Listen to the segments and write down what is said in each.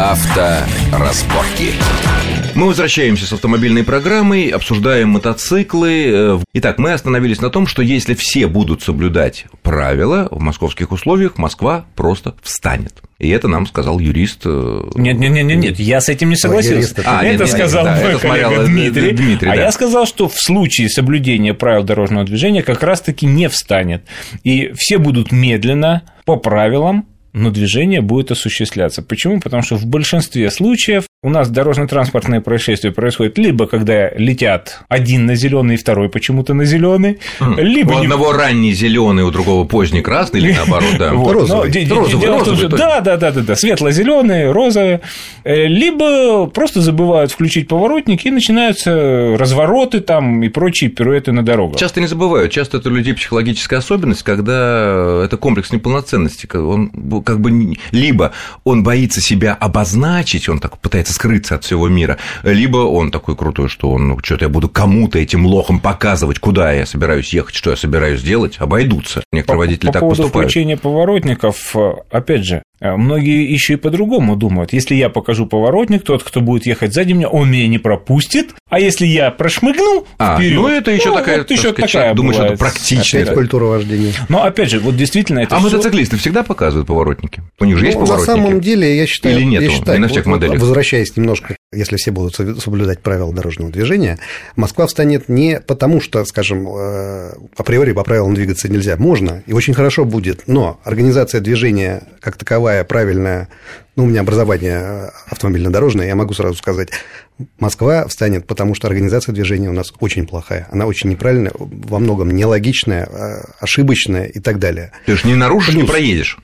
Авторазборки. Мы возвращаемся с автомобильной программой, обсуждаем мотоциклы. Итак, мы остановились на том, что если все будут соблюдать правила в московских условиях, Москва просто встанет. И это нам сказал юрист. э, Нет, нет, нет, нет, нет, я с этим не согласился. А, нет, это нет, сказал да, мой это коллега э, Дмитрий. Дмитрий, а да. я сказал, что в случае соблюдения правил дорожного движения как раз-таки не встанет. И все будут медленно, по правилам, но движение будет осуществляться. Почему? Потому что в большинстве случаев у нас дорожно-транспортные происшествия происходят либо когда летят один на зеленый, второй почему-то на зеленый, либо У не- одного ранний зеленый, у другого поздний красный, или наоборот, да. Розовый. Розовый, розовый, да, да, да, да, да, светло-зеленые, розовые, Э, либо просто забывают включить поворотник и начинаются развороты там и прочие пируэты на дорогах. Часто не забывают, часто это у людей психологическая особенность, когда это комплекс неполноценности, когда он как бы либо он боится себя обозначить, он так пытается скрыться от всего мира, либо он такой крутой, что он, ну, что-то я буду кому-то этим лохом показывать, куда я собираюсь ехать, что я собираюсь делать, обойдутся. Некоторые водители по так поводу поступают. включения поворотников, э, опять же, многие еще и по-другому думают. Если я покажу поворотник, тот, кто будет ехать сзади меня, он меня не пропустит, а если я прошмыгну А, вперед, ну это еще такая, вот так еще сказать, такая думаю, что это бывает. практичная. Опять культура вождения. Но опять же, вот действительно это А всё- мотоциклисты всегда показывают поворотники? У них же есть Ну, на поворотники? самом деле, я считаю, Или я считаю, Не на всех вот моделях? Возвращаясь немножко, если все будут соблюдать правила дорожного движения, Москва встанет не потому, что, скажем, э, априори по правилам двигаться нельзя. Можно, и очень хорошо будет, но организация движения как таковая правильная, ну, у меня образование э, автомобильно-дорожное, я могу сразу сказать, Москва встанет, потому что организация движения у нас очень плохая. Она очень неправильная, во многом нелогичная, э, ошибочная и так далее. Ты же не нарушишь, не Плюс. проедешь,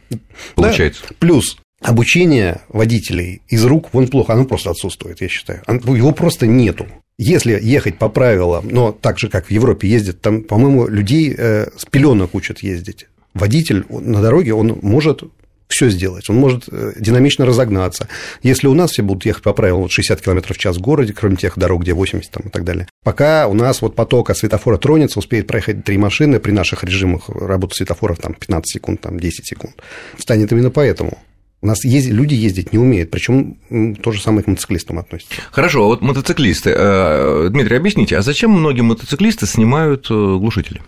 получается. Да. Плюс обучение водителей из рук вон плохо, оно просто отсутствует, я считаю. Его просто нету. Если ехать по правилам, но так же, как в Европе ездят, там, по-моему, людей э, с пеленок учат ездить. Водитель на дороге, он может все сделать, он может э, динамично разогнаться. Если у нас все будут ехать по правилам вот 60 км в час в городе, кроме тех дорог, где 80 там, и так далее, пока у нас вот поток от светофора тронется, успеет проехать три машины, при наших режимах работы светофоров там 15 секунд, там 10 секунд, станет именно поэтому. У нас езд- люди ездить не умеют, причем то же самое к мотоциклистам относится. Хорошо, а вот мотоциклисты. Э, Дмитрий, объясните, а зачем многие мотоциклисты снимают э, глушители?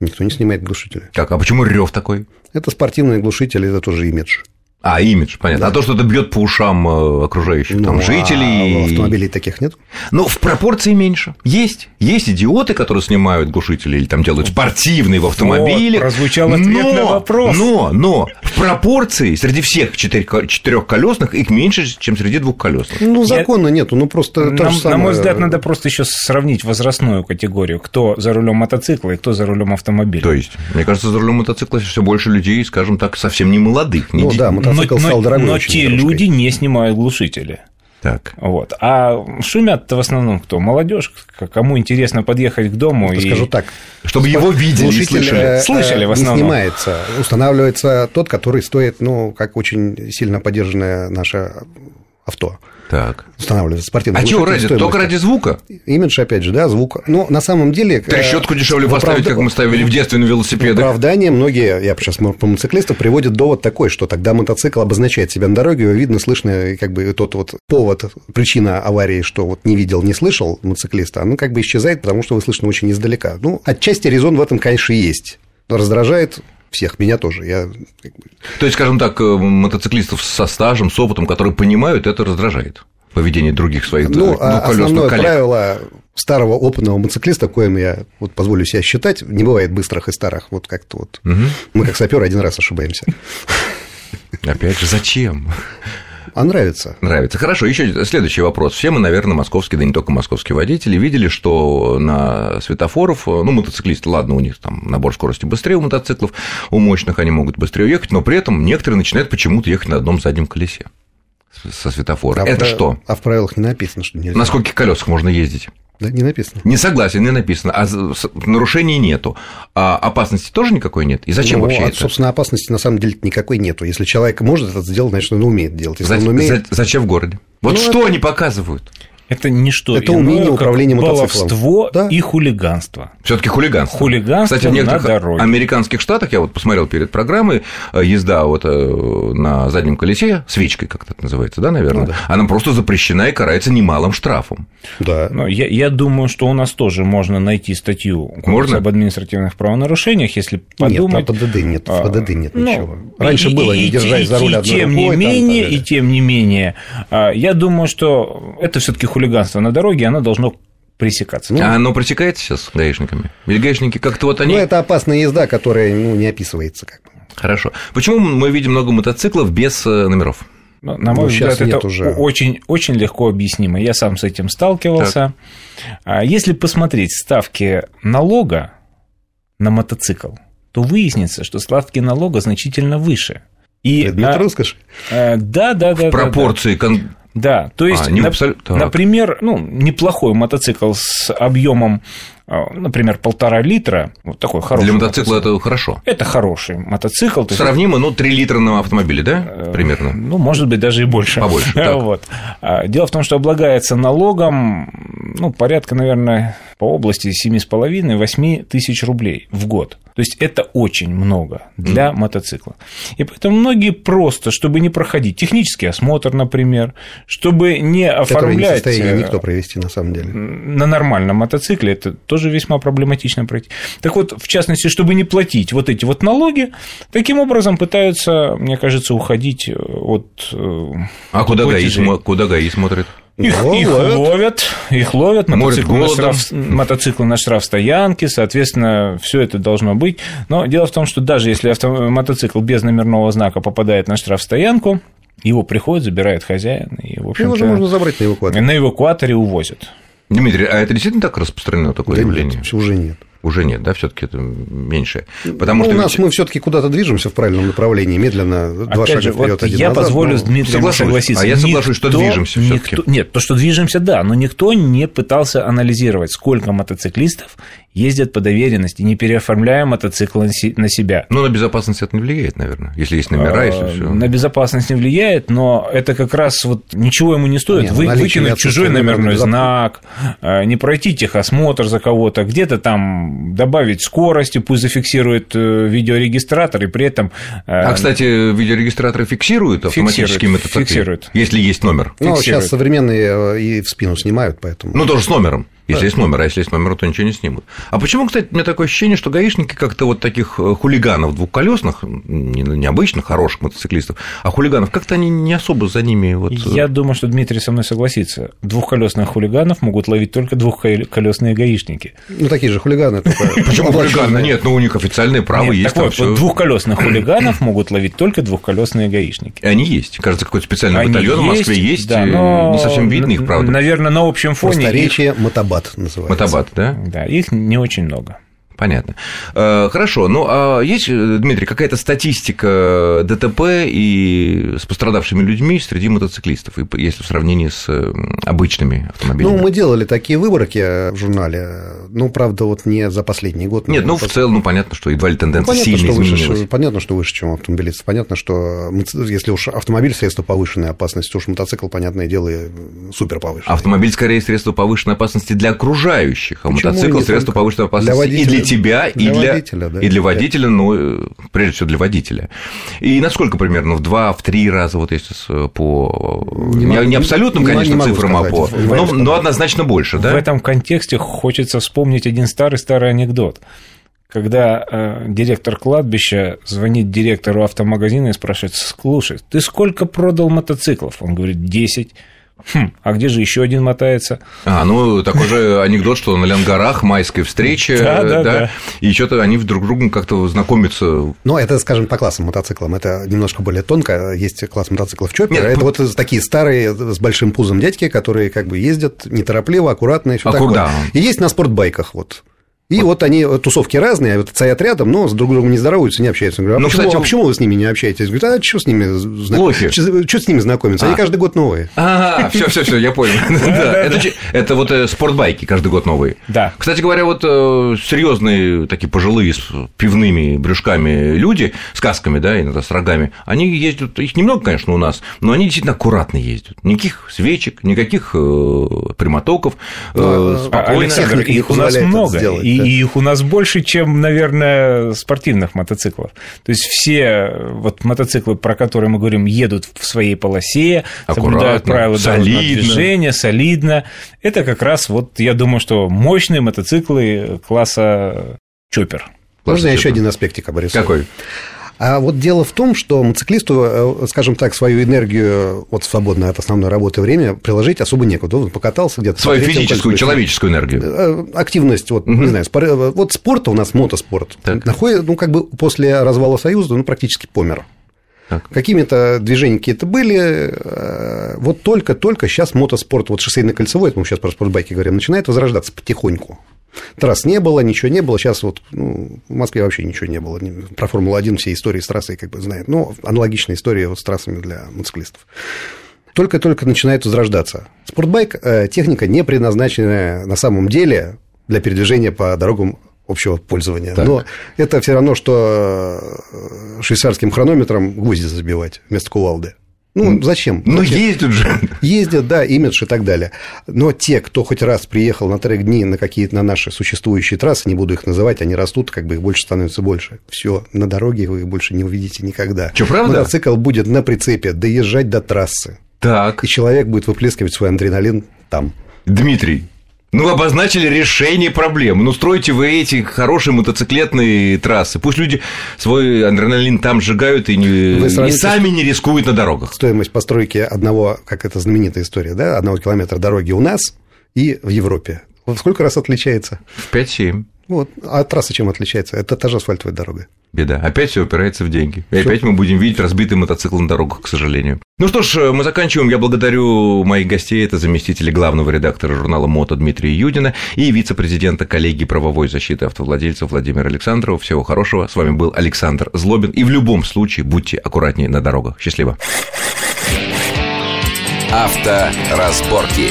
Никто не снимает глушители. Как, а почему рев такой? Это спортивные глушители, это тоже имидж. А, имидж, понятно. А то, что это бьет по ушам э, окружающих там, Ну, а жителей. автомобилей таких нет. Ну, в пропорции меньше. Есть. Есть идиоты, которые снимают глушители или там делают спортивные в автомобиле. Вот, прозвучал ответ но, на вопрос. Но, но в пропорции среди всех четырех- четырехколесных их меньше, чем среди двухколесных. Ну, закона нету, ну просто то Нам- же самое. На мой взгляд, надо просто еще сравнить возрастную категорию, кто за рулем мотоцикла и кто за рулем автомобиля. То есть, мне кажется, за рулем мотоцикла все больше людей, скажем так, совсем не молодых. не Ну да, мотоцикл но, стал дорогой но те игрушкой. люди не снимают глушители. Так. Вот. А шумят-то в основном кто? Молодежь, кому интересно подъехать к дому и Скажу так. Чтобы его видели и Глушитель, слышали. э, Слышали в не основном. снимается. Устанавливается тот, который стоит, ну, как очень сильно поддержанное наше авто. Так. Устанавливается спортивный А чего ради? стоимостью. Только ради звука? Имидж, опять же, да, звук. Но на самом деле... э, Трещотку дешевле в поставить, как мы ставили в детстве на велосипедах. оправдание многие, я сейчас по мотоциклистов, приводят довод такой, что тогда мотоцикл обозначает себя на дороге, его видно, слышно, как бы тот вот повод, причина аварии, что вот не видел, не слышал мотоциклиста, оно как бы исчезает, потому что вы слышно очень издалека. Ну, отчасти резон в этом, конечно, есть. Но раздражает всех, меня тоже. Я То есть, скажем так, э, мотоциклистов со стажем, с опытом, которые понимают, это раздражает поведение других своих Ну, двухколесных основное коллег. правило старого опытного мотоциклиста, коим я вот позволю себя считать, не бывает быстрых и старых. Вот как-то вот. Мы как саперы один раз ошибаемся. Опять же, зачем? А нравится. Нравится. Хорошо, еще следующий вопрос. Все мы, наверное, московские, да не только московские водители, видели, что на светофоров, ну, мотоциклисты, ладно, у них там набор скорости быстрее у мотоциклов, у мощных они могут быстрее уехать, но при этом некоторые начинают почему-то ехать на одном заднем колесе со светофора. А в Это прав- что? А в правилах не написано, что нельзя. На скольких колесах можно ездить? Да, не написано. Не согласен, не написано. А нарушений нету. А опасности тоже никакой нет? И зачем Ну, вообще а, это? Собственно, опасности на самом деле никакой нету. Если человек может это сделать, значит, он умеет делать. Если За- он умеет... за- зачем в городе? Вот Ну, что это- они показывают? Это не что Это умение иное, управления как мотоциклом. баловство Да. и хулиганство. Все-таки хулиганство. Хулиганство Кстати, в некоторых на дороге. американских штатах, я вот посмотрел перед программой, э, езда вот э, на заднем колесе, свечкой как-то это называется, да, наверное, Ну да. она просто запрещена и карается немалым штрафом. Да. Но я, я думаю, что у нас тоже можно найти статью Можно? об административных правонарушениях, если подумать. Нет, а ПДД нет, в ПДД нет ну, ничего. Раньше и- было, и- не и- держать за и- руль и одной тем рукой. не там, менее, далее. и тем не менее, а, я думаю, что это все-таки хулиганство на дороге, оно должно пресекаться. Ну, а оно пресекается сейчас гаишниками? Ведь гаишники как-то вот они... Ну, это опасная езда, которая ну, не описывается как бы. Хорошо. Почему мы видим много мотоциклов без э, номеров? Ну, На мой Ну, взгляд, это уже. очень, очень легко объяснимо. Я сам с этим сталкивался. А Если посмотреть ставки налога на мотоцикл, то выяснится, что ставки налога значительно выше. И, Предмет а, роскоши. а, да, да, да. да, Пропорции... кон- Да, то есть, А, не нап- так. например, ну, неплохой мотоцикл с объемом, а, например, полтора литра, вот такой хороший. Для мотоцикла мотоцикл. это хорошо. Это хороший мотоцикл. есть Сравнимо, ну, 3 литра на автомобиле, да, примерно? ну, может быть, даже и больше. Побольше, так. Вот. А, Дело в том, что облагается налогом, ну, порядка, наверное, по области 7,5-8 тысяч рублей в год. То есть это очень много для мотоцикла. И поэтому многие просто, чтобы не проходить технический осмотр, например, чтобы не Который не в оформлять э, никто провести на самом деле. на нормальном мотоцикле это тоже весьма проблематично пройти. Так вот, в частности, чтобы не платить вот эти вот налоги, таким образом пытаются, мне кажется, уходить от... э, А куда ГАИ, куда ГАИ смотрит? Их, Ну, их ловят. ловят, их ловят, мотоциклы на, штраф, мотоциклы на штрафстоянке, соответственно, все это должно быть. Но дело в том, что даже если авто, мотоцикл без номерного знака попадает на штрафстоянку, его приходит, забирает хозяин, и, в Его же общем-то, можно забрать на эвакуатор. на эвакуаторе увозят. Дмитрий, а это действительно так распространено такое Да явление? нет, уже нет. Уже нет, да, все-таки это меньше. Потому Ну, что у нас ведь- мы все-таки куда-то движемся в правильном направлении, медленно, два Опять шага же, вперед, вот один я назад, позволю но- с Дмитрием Соглашусь. согласиться. А я соглашусь, что движемся никто- Нет, то, что движемся, да, но никто не пытался анализировать, сколько мотоциклистов ездят по доверенности, не переоформляя мотоцикл на себя. Ну, на безопасность это не влияет, наверное, если есть номера, если А, все. На безопасность не влияет, но это как раз вот ничего ему не стоит. Не, Вы, выкинуть чужой номерной знак, а, не пройти техосмотр за кого-то, где-то там добавить скорости, пусть зафиксирует э, видеорегистратор, и при этом... э, А, кстати, видеорегистраторы фиксируют автоматически Фиксируют, мотоциклы? фиксируют. Если есть номер. Ну, фиксирует. сейчас современные э, и в спину снимают, поэтому... Ну, тоже с номером. Если есть номер, а если есть номер, то ничего не снимут. А почему, кстати, у меня такое ощущение, что гаишники как-то вот таких э, хулиганов двухколесных, не- необычных, хороших мотоциклистов, а хулиганов, как-то они не особо за ними вот... э, Я думаю, что Дмитрий со мной согласится. Двухколесных хулиганов могут ловить только двухколесные гаишники. Ну, такие же хулиганы. только Почему хулиганы? Нет, ну у них официальные права есть. так вот, двухколесных хулиганов могут ловить только двухколесные гаишники. Они есть. Кажется, какой-то специальный батальон в Москве есть. да, э, Не совсем видно их, правда. Наверное, на общем фоне. Просторечие мотобат называется. Мотобат, да? Да, их не очень много. Понятно. Э, Хорошо. Ну, а есть, э, Дмитрий, какая-то статистика ДТП и с пострадавшими людьми среди мотоциклистов, если в сравнении с э, обычными автомобилями? Ну, мы делали такие выборки в журнале, ну, правда, вот не за последний год. Нет, ну, в целом, ну, понятно, что едва ли Ну, тенденция понятно, сильно что изменилась. выше, понятно, что выше, чем автомобилист. Понятно, что если уж автомобиль средство повышенной опасности, то уж мотоцикл, понятное дело, супер повышенный. Автомобиль скорее средство повышенной опасности для окружающих, а Почему мотоцикл средство повышенной Для опасности и для тебя, и для для, водителя, да. и для водителя, ну, э, прежде всего для водителя. И насколько примерно в два, в три раза, вот если по Не не, могу- не абсолютным, не- не конечно, могу цифрам, а по, но, но однозначно больше, да? В этом контексте хочется вспомнить один старый-старый анекдот. Когда э, директор кладбища звонит директору автомагазина и спрашивает, слушай, ты сколько продал мотоциклов? Он говорит, 10. Хм, а где же еще один мотается? А, ну, такой же анекдот, что на Ленгорах майская встреча, Да, да, да. и что-то они друг с другом как-то знакомятся. Ну, это, скажем, по классам мотоциклам. Это немножко более тонко. Есть класс мотоциклов чоппер. Нет, это ну- вот такие старые с большим пузом дядьки, которые как бы ездят неторопливо, аккуратно и все А такое. куда? И есть на спортбайках вот. И вот. они, тусовки разные, вот стоят рядом, но с друг другом не здороваются, не общаются. говорю, а, ну, почему, кстати, а почему вы с ними не общаетесь? Говорят, а что с ними знакомиться? Что, с ними знакомиться? Они а. каждый год новые. Ага, все, все, все, я понял. Это вот э, спортбайки каждый год новые. Да. Кстати говоря, вот э, серьезные такие пожилые с пивными брюшками люди, с касками, да, иногда с рогами, они ездят, их немного, конечно, у нас, но они действительно аккуратно ездят. Никаких свечек, никаких э, прямотоков, ну, спокойно. Александр, их у нас много, и их у нас больше, чем, наверное, спортивных мотоциклов. То есть все вот мотоциклы, про которые мы говорим, едут в своей полосе, соблюдают правила дорожного движения, солидно. Это как раз вот, я думаю, что мощные мотоциклы класса чоппер. Можно я еще один аспектик обрисую? Какой? А вот дело в том, что мотоциклисту, э, скажем так, свою энергию от свободное от основной работы время приложить особо некуда. Он покатался где-то. Свою физическую, человеческую энергию. Э, активность, вот, угу. не знаю, спор... Э, вот спорта у нас мотоспорт. Так. Находит, ну, как бы после развала Союза, ну, практически помер. Какими-то движениями какие-то были. Вот только-только сейчас мотоспорт, вот шоссейно кольцевой, это мы сейчас про спортбайки говорим, начинает возрождаться потихоньку. Трасс не было, ничего не было. Сейчас вот ну, в Москве вообще ничего не было. Про Формулу-1 все истории с трассой как бы знают. Но аналогичная история вот с трассами для мотоциклистов. Только-только начинает возрождаться. Спортбайк э, – техника, не предназначенная на самом деле для передвижения по дорогам общего пользования. Так. Но это все равно, что э, швейцарским хронометром гвозди забивать вместо кувалды. Ну, зачем? Ну, ездят же. Ездят, да, имидж и так далее. Но те, кто хоть раз приехал на трек дни на какие-то на наши существующие трассы, не буду их называть, они растут, как бы их больше становится больше. Все, на дороге вы их больше не увидите никогда. Что, правда? Мотоцикл будет на прицепе доезжать до трассы. Так. И человек будет выплескивать свой адреналин там. Дмитрий, ну, обозначили решение проблемы. Ну, стройте вы эти хорошие мотоциклетные трассы. Пусть люди свой адреналин там сжигают и, не, и сами не рискуют на дорогах. Стоимость постройки одного, как это знаменитая история, да, одного километра дороги у нас и в Европе. В сколько раз отличается? В 5-7. Вот. А трасса чем отличается? Это та же асфальтовая дорога. Беда. Опять все упирается в деньги. И опять мы будем видеть разбитый мотоцикл на дорогах, к сожалению. Ну что ж, мы заканчиваем. Я благодарю моих гостей. Это заместители главного редактора журнала «Мото» Дмитрия Юдина и вице-президента коллегии правовой защиты автовладельцев Владимир Александров. Всего хорошего. С вами был Александр Злобин. И в любом случае будьте аккуратнее на дорогах. Счастливо. Авторазборки.